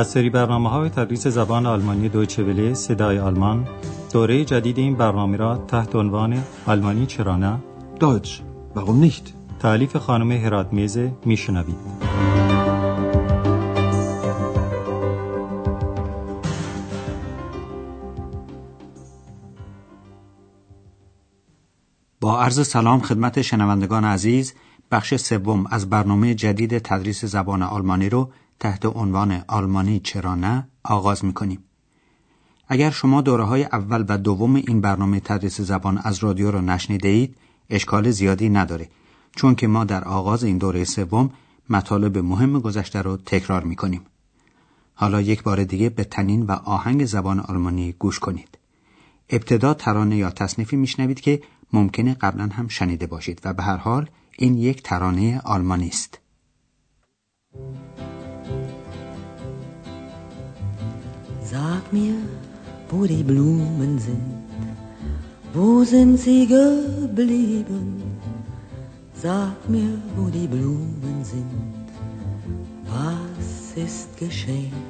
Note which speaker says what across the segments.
Speaker 1: از سری برنامه های تدریس زبان آلمانی دویچه وله صدای آلمان دوره جدید این برنامه را تحت عنوان آلمانی چرا نه
Speaker 2: Deutsch, warum nicht?
Speaker 1: تعلیف خانم هرات میزه میشنوید
Speaker 3: با عرض سلام خدمت شنوندگان عزیز بخش سوم از برنامه جدید تدریس زبان آلمانی رو تحت عنوان آلمانی چرا نه آغاز می کنیم. اگر شما دوره های اول و دوم این برنامه تدریس زبان از رادیو رو نشنیده اید اشکال زیادی نداره چون که ما در آغاز این دوره سوم مطالب مهم گذشته رو تکرار می کنیم. حالا یک بار دیگه به تنین و آهنگ زبان آلمانی گوش کنید. ابتدا ترانه یا تصنیفی میشنوید که ممکنه قبلا هم شنیده باشید و به هر حال این یک ترانه آلمانی است.
Speaker 4: Sag mir, wo die Blumen sind, wo sind sie geblieben? Sag mir, wo die Blumen sind, was ist geschehen?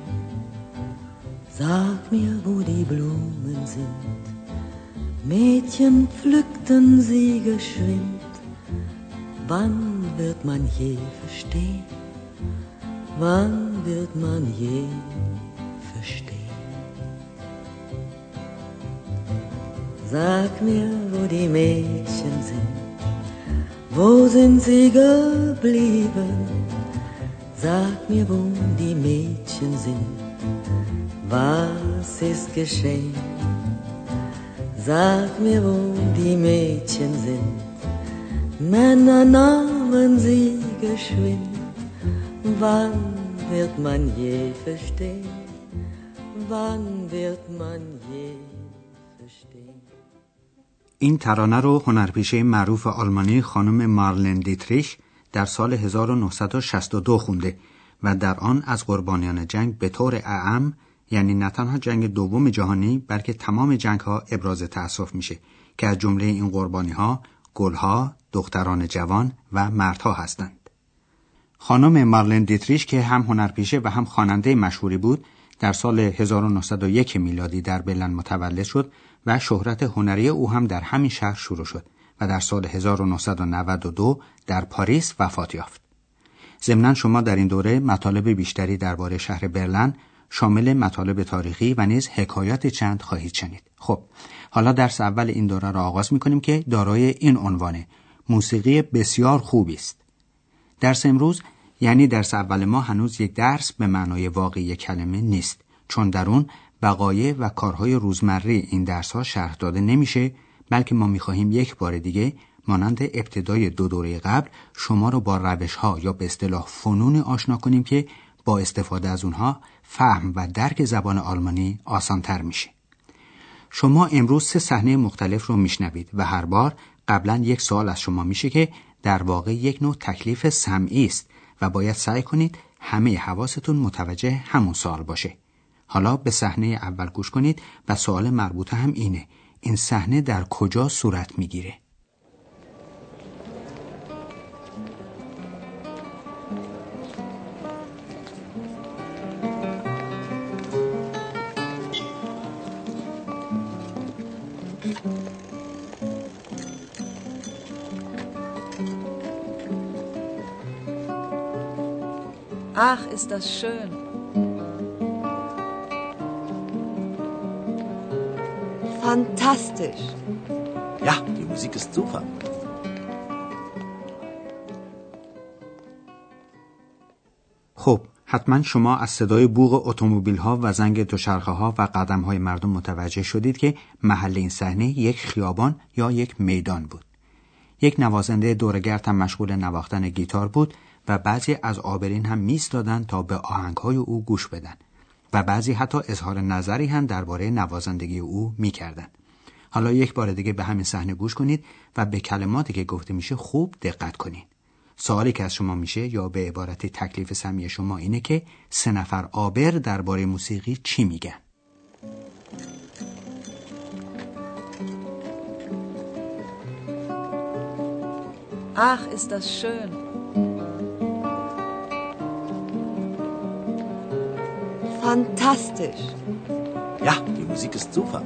Speaker 4: Sag mir, wo die Blumen sind. Mädchen pflückten sie geschwind. Wann wird man je verstehen? Wann wird man je Sag mir, wo die Mädchen sind, wo sind sie geblieben? Sag mir, wo die Mädchen sind, was ist geschehen? Sag mir, wo die Mädchen sind, Männer nahmen sie geschwind. Wann wird man je verstehen? Wann wird man je?
Speaker 3: این ترانه رو هنرپیشه معروف آلمانی خانم مارلن دیتریش در سال 1962 خونده و در آن از قربانیان جنگ به طور اعم یعنی نه تنها جنگ دوم جهانی بلکه تمام جنگ ها ابراز تأسف میشه که از جمله این قربانی ها گلها، دختران جوان و مردها هستند. خانم مارلن دیتریش که هم هنرپیشه و هم خواننده مشهوری بود در سال 1901 میلادی در بلن متولد شد و شهرت هنری او هم در همین شهر شروع شد و در سال 1992 در پاریس وفات یافت. ضمنا شما در این دوره مطالب بیشتری درباره شهر برلن شامل مطالب تاریخی و نیز حکایات چند خواهید شنید. خب حالا درس اول این دوره را آغاز می‌کنیم که دارای این عنوانه موسیقی بسیار خوبی است. درس امروز یعنی درس اول ما هنوز یک درس به معنای واقعی کلمه نیست چون در اون وقایع و کارهای روزمره این درس ها شرح داده نمیشه بلکه ما می‌خواهیم یک بار دیگه مانند ابتدای دو دوره قبل شما رو با روش ها یا به اصطلاح فنون آشنا کنیم که با استفاده از اونها فهم و درک زبان آلمانی آسانتر میشه. شما امروز سه صحنه مختلف رو میشنوید و هر بار قبلا یک سوال از شما میشه که در واقع یک نوع تکلیف سمعی است و باید سعی کنید همه حواستون متوجه همون سوال باشه. حالا به صحنه اول گوش کنید و سوال مربوطه هم اینه. این صحنه در کجا صورت می‌گیره؟
Speaker 5: Ach, ist das schön.
Speaker 6: Fantastisch.
Speaker 7: Ja, die Musik ist super.
Speaker 3: خب حتما شما از صدای بوغ اتومبیل ها و زنگ دوچرخه ها و قدم های مردم متوجه شدید که محل این صحنه یک خیابان یا یک میدان بود. یک نوازنده دورگرد هم مشغول نواختن گیتار بود و بعضی از آبرین هم میستادند تا به آهنگهای او گوش بدن و بعضی حتی اظهار نظری هم درباره نوازندگی او می‌کردند. حالا یک بار دیگه به همین صحنه گوش کنید و به کلماتی که گفته میشه خوب دقت کنید. سوالی که از شما میشه یا به عبارت تکلیف سمی شما اینه که سه نفر آبر درباره موسیقی چی میگن؟
Speaker 5: Ach, ist das schön.
Speaker 4: Fantastisch.
Speaker 7: Ja, die Musik ist super.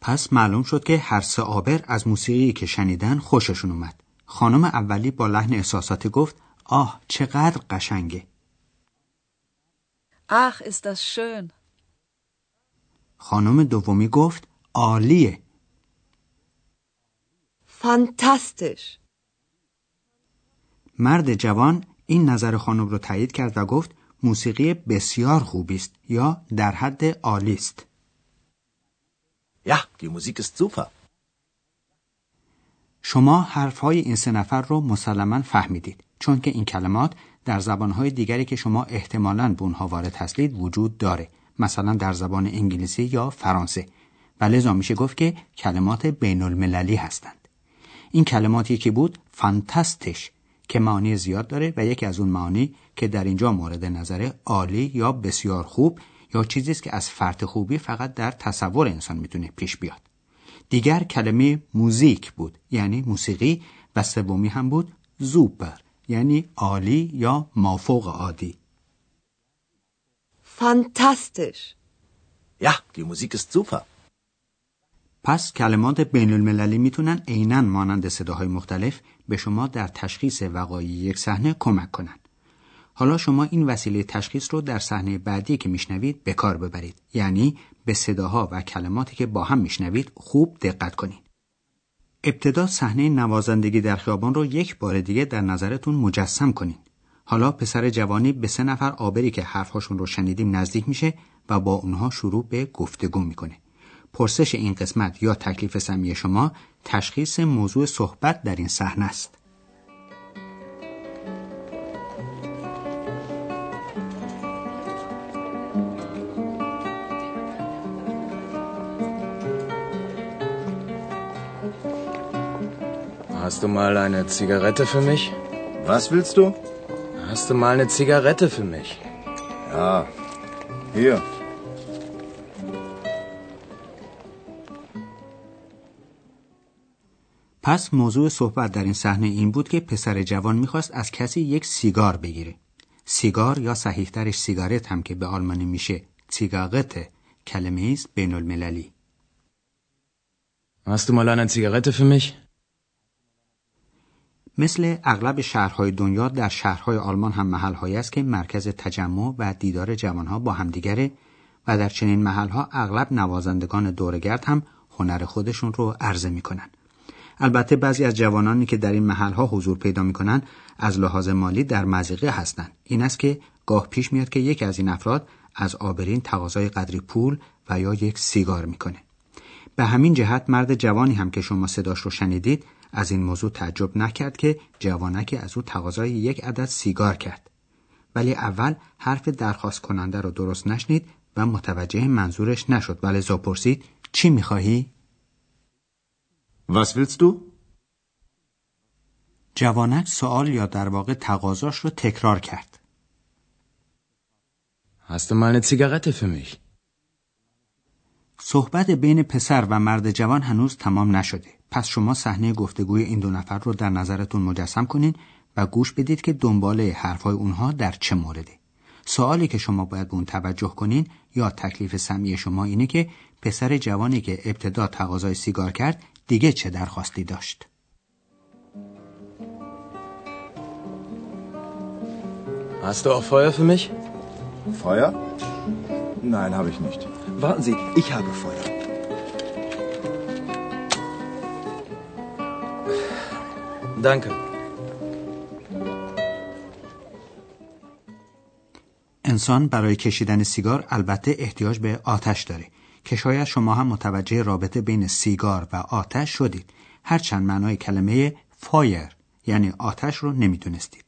Speaker 3: پس معلوم شد که هر سه آبر از موسیقی که شنیدن خوششون اومد. خانم اولی با لحن احساساتی گفت آه چقدر قشنگه.
Speaker 5: Ach, ist das schön.
Speaker 3: خانم دومی گفت عالیه.
Speaker 4: Fantastisch.
Speaker 3: مرد جوان این نظر خانم رو تایید کرد و گفت موسیقی بسیار خوبی است یا در حد عالی است.
Speaker 7: Ja, die Musik ist super.
Speaker 3: شما حرفهای این سه نفر رو مسلما فهمیدید چون که این کلمات در زبانهای دیگری که شما احتمالاً به اونها وارد هستید وجود داره مثلا در زبان انگلیسی یا فرانسه و لذا میشه گفت که کلمات بین المللی هستند این کلماتی که بود فانتاستش که معانی زیاد داره و یکی از اون معانی که در اینجا مورد نظر عالی یا بسیار خوب یا چیزی است که از فرط خوبی فقط در تصور انسان می‌تونه پیش بیاد دیگر کلمه موزیک بود یعنی موسیقی و سومی هم بود زوپر یعنی عالی یا مافوق عادی
Speaker 4: Fantastisch.
Speaker 7: Ja, die Musik ist super.
Speaker 3: پس کلمات بین المللی می‌تونن عینا مانند صداهای مختلف به شما در تشخیص وقایع یک صحنه کمک کنند. حالا شما این وسیله تشخیص رو در صحنه بعدی که میشنوید به کار ببرید. یعنی به صداها و کلماتی که با هم میشنوید خوب دقت کنید. ابتدا صحنه نوازندگی در خیابان رو یک بار دیگه در نظرتون مجسم کنید. حالا پسر جوانی به سه نفر آبری که حرفهاشون رو شنیدیم نزدیک میشه و با اونها شروع به گفتگو می‌کنه. پرسش این قسمت یا تکلیف سمی شما تشخیص موضوع صحبت در این صحنه است
Speaker 6: Hast du mal eine Zigarette für mich?
Speaker 2: Was willst du?
Speaker 6: Hast du mal eine Zigarette für mich?
Speaker 2: Ja. Hier.
Speaker 3: پس موضوع صحبت در این صحنه این بود که پسر جوان می‌خواست از کسی یک سیگار بگیره. سیگار یا صحیحترش سیگارت هم که به آلمانی میشه سیگارت کلمه است بین المللی.
Speaker 6: Hast du mal eine Zigarette für mich?
Speaker 3: مثل اغلب شهرهای دنیا در شهرهای آلمان هم محلهایی است که مرکز تجمع و دیدار جوانها با همدیگره و در چنین محلها اغلب نوازندگان دورگرد هم هنر خودشون رو عرضه می‌کنن. البته بعضی از جوانانی که در این محلها حضور پیدا می‌کنن از لحاظ مالی در مزیقه هستند. این است که گاه پیش میاد که یکی از این افراد از آبرین تقاضای قدری پول و یا یک سیگار می‌کنه. به همین جهت مرد جوانی هم که شما صداش رو شنیدید از این موضوع تعجب نکرد که جوانکی از او تقاضای یک عدد سیگار کرد ولی اول حرف درخواست کننده رو درست نشنید و متوجه منظورش نشد ولی پرسید چی می‌خواهی؟
Speaker 2: Was willst du?
Speaker 3: جوانک سوال یا در واقع تقاضاش رو تکرار کرد
Speaker 6: Hast du mal eine Zigarette für mich?
Speaker 3: صحبت بین پسر و مرد جوان هنوز تمام نشده پس شما صحنه گفتگوی این دو نفر رو در نظرتون مجسم کنین و گوش بدید که دنبال حرفهای اونها در چه مورده سوالی که شما باید به اون توجه کنین یا تکلیف سمی شما اینه که پسر جوانی که ابتدا تقاضای سیگار کرد دیگه چه درخواستی داشت
Speaker 6: Hast du auch Feuer für mich?
Speaker 2: Feuer? Nein, habe ich nicht.
Speaker 7: Warten Sie, ich habe Feuer.
Speaker 6: Danke.
Speaker 3: انسان برای کشیدن سیگار البته احتیاج به آتش داره که شاید شما هم متوجه رابطه بین سیگار و آتش شدید هرچند معنای کلمه فایر یعنی آتش رو نمی‌تونستید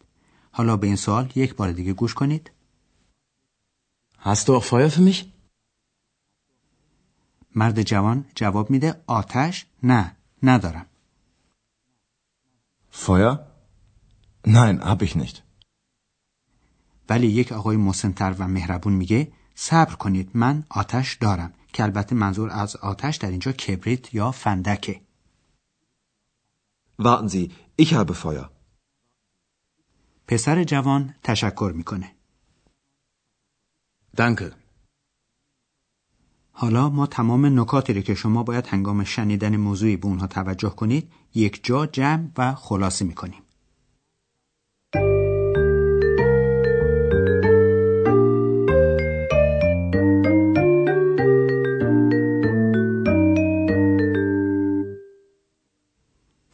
Speaker 3: حالا به این سوال یک بار دیگه گوش کنید
Speaker 6: Hast du auch Feuer für mich?
Speaker 3: مرد جوان جواب میده آتش نه ندارم
Speaker 2: Feuer? Nein, habe ich nicht.
Speaker 3: ولی یک آقای مسنتر و مهربون میگه صبر کنید من آتش دارم که البته منظور از آتش در اینجا کبریت یا فندکه
Speaker 2: Warten Sie, ich habe Feuer.
Speaker 3: پسر جوان تشکر می‌کنه.
Speaker 6: Danke.
Speaker 3: حالا ما تمام نکاتی رو که شما باید هنگام شنیدن موضوعی به اونها توجه کنید یک جا جمع و خلاصه می‌کنیم.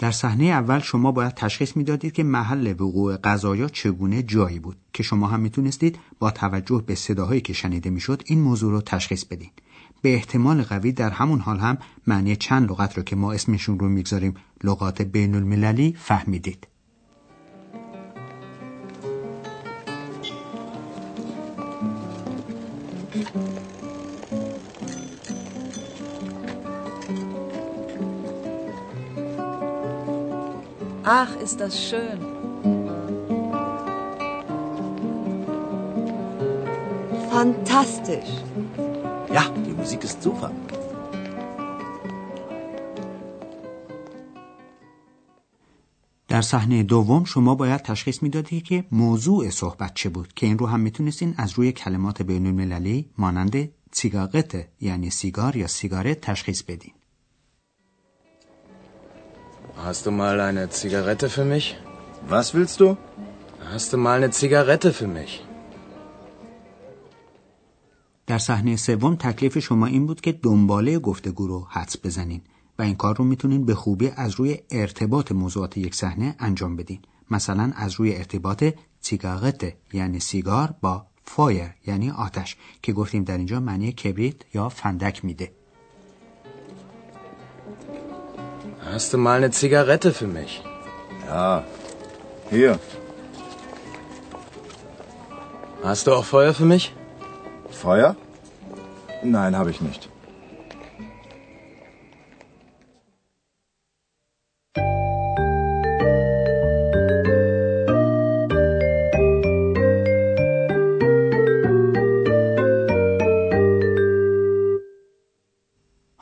Speaker 3: در صحنه اول شما باید تشخیص می‌دادید که محل وقوع قضایا چگونه جایی بود. که شما هم می‌تونستید با توجه به صداهایی که شنیده می‌شد این موضوع رو تشخیص بدین. به احتمال قوی در همون حال هم معنی چند لغت رو که ما اسمشون رو می‌گذاریم لغات بین المللی فهمیدید.
Speaker 5: Ach, ist das schön.
Speaker 8: Fantastisch.
Speaker 7: Ja, die Musik ist super.
Speaker 3: در صحنه دوم شما باید تشخیص می‌دادید که موضوع صحبت چه بود که این رو هم می‌تونستین از روی کلمات بین المللی مانند سیگاقت یعنی سیگار یا سیگارت تشخیص بدین
Speaker 6: Hast du mal eine Zigarette für mich?
Speaker 2: Was willst du?
Speaker 6: Hast du mal eine Zigarette für mich?
Speaker 3: در صحنه سوم تکلیف شما این بود که دنباله گفتگو رو حدس بزنین و این کار رو می‌تونین به خوبی از روی ارتباط موضوعات یک صحنه انجام بدین مثلا از روی ارتباط سیگارت یعنی سیگار با فایر یعنی آتش که گفتیم در اینجا معنی کبریت یا فندک میده
Speaker 6: Hast du mal eine Zigarette für mich?
Speaker 2: Ja. Hier.
Speaker 6: Hast du auch Feuer für mich?
Speaker 2: Feuer? Nein, habe ich nicht.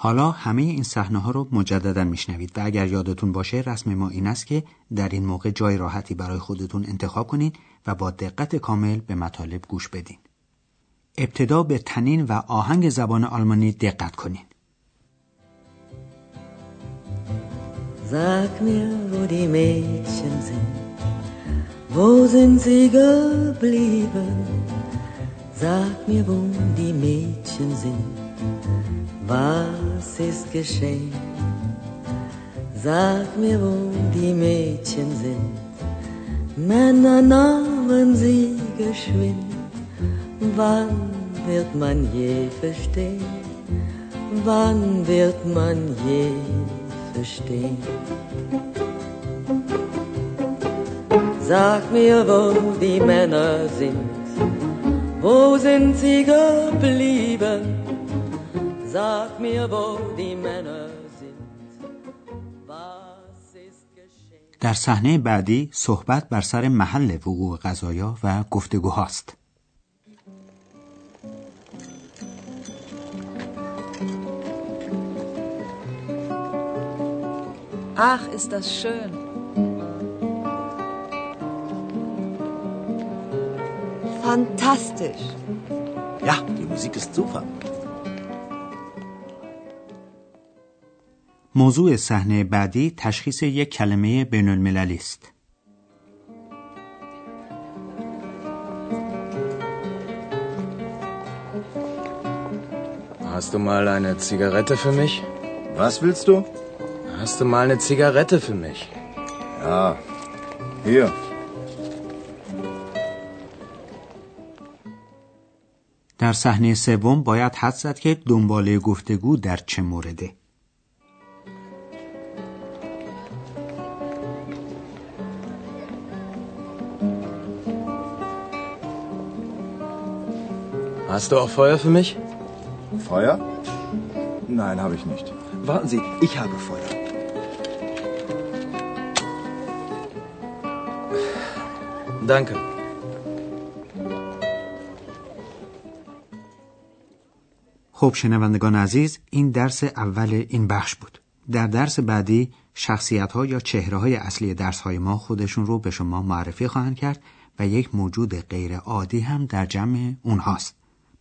Speaker 3: حالا همه این صحنه ها رو مجددا میشنوید و اگر یادتون باشه رسم ما این است که در این موقع جای راحتی برای خودتون انتخاب کنین و با دقت کامل به مطالب گوش بدین. ابتدا به تنین و آهنگ زبان آلمانی دقت کنین.
Speaker 4: Sag mir, wo die Mädchen sind, wo sind sie geblieben? Sag mir, wo die Mädchen sind, was ist geschehen? Sag mir, wo die Mädchen sind, Männer nahmen sie geschwind. Wann wird man je verstehen? Wann wird man je verstehen? Sag mir, wo die Männer sind, wo sind sie geblieben?
Speaker 3: در صحنه بعدی صحبت بر سر محل وقوع قضایا و گفتگوهاست.
Speaker 5: Ach, ist das schön.
Speaker 8: Fantastisch.
Speaker 7: Ja, die Musik ist super.
Speaker 3: موضوع صحنه بعدی تشخیص یک کلمه بین المللی است.
Speaker 6: Hast du mal eine Zigarette für mich?
Speaker 2: Was willst du?
Speaker 6: Hast du mal eine Zigarette für mich?
Speaker 2: Ja. Hier.
Speaker 3: در صحنه سوم باید حد زد که دنباله گفتگو در چه مورده.
Speaker 6: Hast du auch Feuer für mich?
Speaker 2: Feuer? Nein, habe ich nicht.
Speaker 7: Warten Sie, ich habe Feuer.
Speaker 6: Danke.
Speaker 3: خب شنوندگان عزیز این درس اول این بخش بود. در درس بعدی شخصیت ها یا چهره های اصلی درس های ما خودشون رو به شما معرفی خواهند کرد و یک موجود غیر عادی هم در جمع اونهاست.